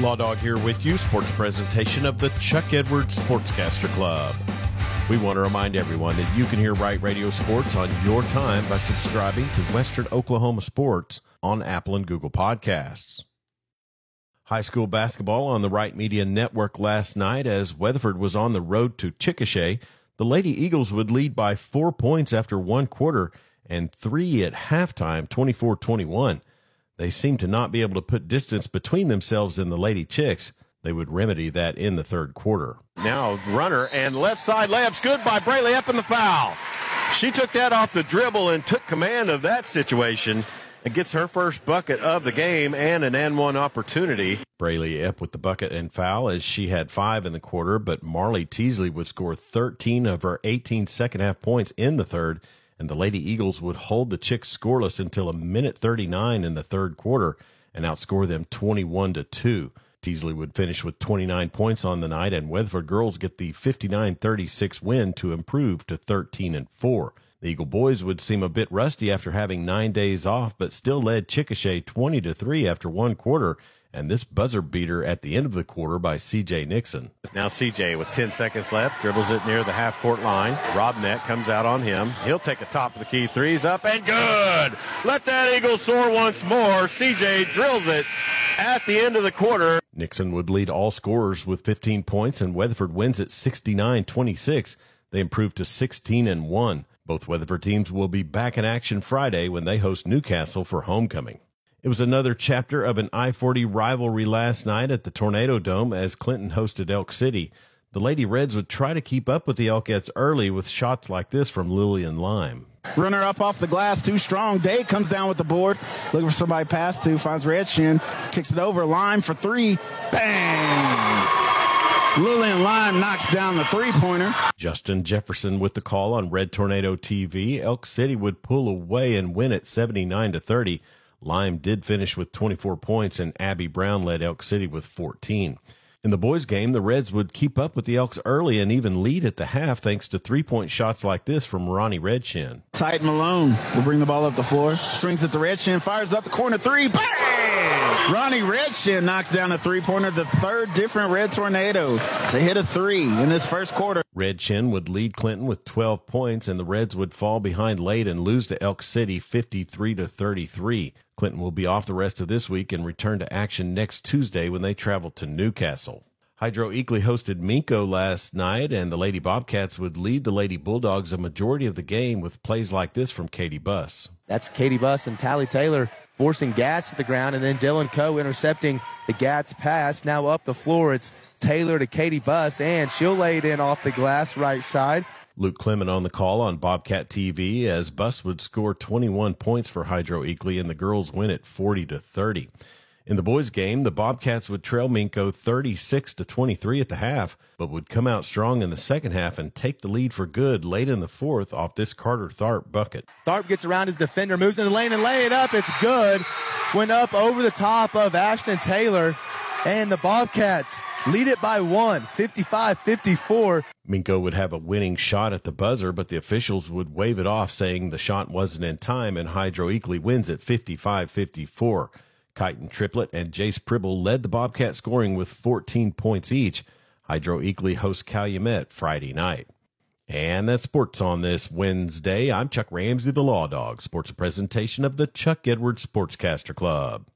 Law Dog here with you, sports presentation of the Chuck Edwards Sportscaster Club. We want to remind everyone that you can hear Right Radio Sports on your time by subscribing to Western Oklahoma Sports on Apple and Google Podcasts. High school basketball on the Right Media Network last night as Weatherford was on the road to Chickasha. The Lady Eagles would lead by four points after one quarter and three at halftime, 24 21. They seemed to not be able to put distance between themselves and the Lady Chicks. They would remedy that in the third quarter. Now, runner and left side layups good by Brayley up in the foul. She took that off the dribble and took command of that situation and gets her first bucket of the game and an N one opportunity. Brayley up with the bucket and foul as she had five in the quarter, but Marley Teasley would score 13 of her 18 second half points in the third and the Lady Eagles would hold the Chicks scoreless until a minute 39 in the third quarter and outscore them 21 to 2. Teasley would finish with 29 points on the night, and Weatherford girls get the 59 36 win to improve to 13 and 4. The Eagle boys would seem a bit rusty after having nine days off, but still led Chickasha 20 to 3 after one quarter and this buzzer beater at the end of the quarter by CJ Nixon. Now CJ with 10 seconds left dribbles it near the half court line. Rob Net comes out on him. He'll take a top of the key threes up and good. Let that eagle soar once more. CJ drills it at the end of the quarter. Nixon would lead all scorers with 15 points and Weatherford wins at 69-26. They improve to 16 and 1. Both Weatherford teams will be back in action Friday when they host Newcastle for homecoming. It was another chapter of an I 40 rivalry last night at the Tornado Dome as Clinton hosted Elk City. The Lady Reds would try to keep up with the Elkettes early with shots like this from Lillian Lime. Runner up off the glass, too strong. Day comes down with the board, looking for somebody to pass to, finds Red Shin, kicks it over, Lime for three, bang! Lillian Lime knocks down the three pointer. Justin Jefferson with the call on Red Tornado TV. Elk City would pull away and win at 79 to 30. Lime did finish with 24 points, and Abby Brown led Elk City with 14. In the boys' game, the Reds would keep up with the Elks early and even lead at the half thanks to three point shots like this from Ronnie Redshin. Tight Malone will bring the ball up the floor, swings at the Redshin, fires up the corner three, bang! Ronnie Redshin knocks down a three pointer, the third different Red Tornado to hit a three in this first quarter. Redshin would lead Clinton with 12 points, and the Reds would fall behind late and lose to Elk City 53 to 33. Clinton will be off the rest of this week and return to action next Tuesday when they travel to Newcastle. Hydro Eakly hosted Minco last night, and the Lady Bobcats would lead the Lady Bulldogs a majority of the game with plays like this from Katie Buss. That's Katie Buss and Tally Taylor forcing Gats to the ground, and then Dylan Coe intercepting the Gats pass. Now up the floor, it's Taylor to Katie Buss, and she'll lay it in off the glass right side. Luke Clement on the call on Bobcat TV as Buss would score 21 points for Hydro Eakly and the girls win it 40 to 30. In the boys' game, the Bobcats would trail Minco 36 to 23 at the half, but would come out strong in the second half and take the lead for good late in the fourth off this Carter Tharp bucket. Tharp gets around his defender, moves in the lane and lay it up. It's good. Went up over the top of Ashton Taylor, and the Bobcats lead it by one, 55 54. Minco would have a winning shot at the buzzer, but the officials would wave it off, saying the shot wasn't in time, and Hydro Eakly wins at 55 54. Kyton Triplet and Jace Pribble led the Bobcat scoring with 14 points each. Hydro Eakly hosts Calumet Friday night. And that's sports on this Wednesday. I'm Chuck Ramsey, the Law Dog. Sports presentation of the Chuck Edwards Sportscaster Club.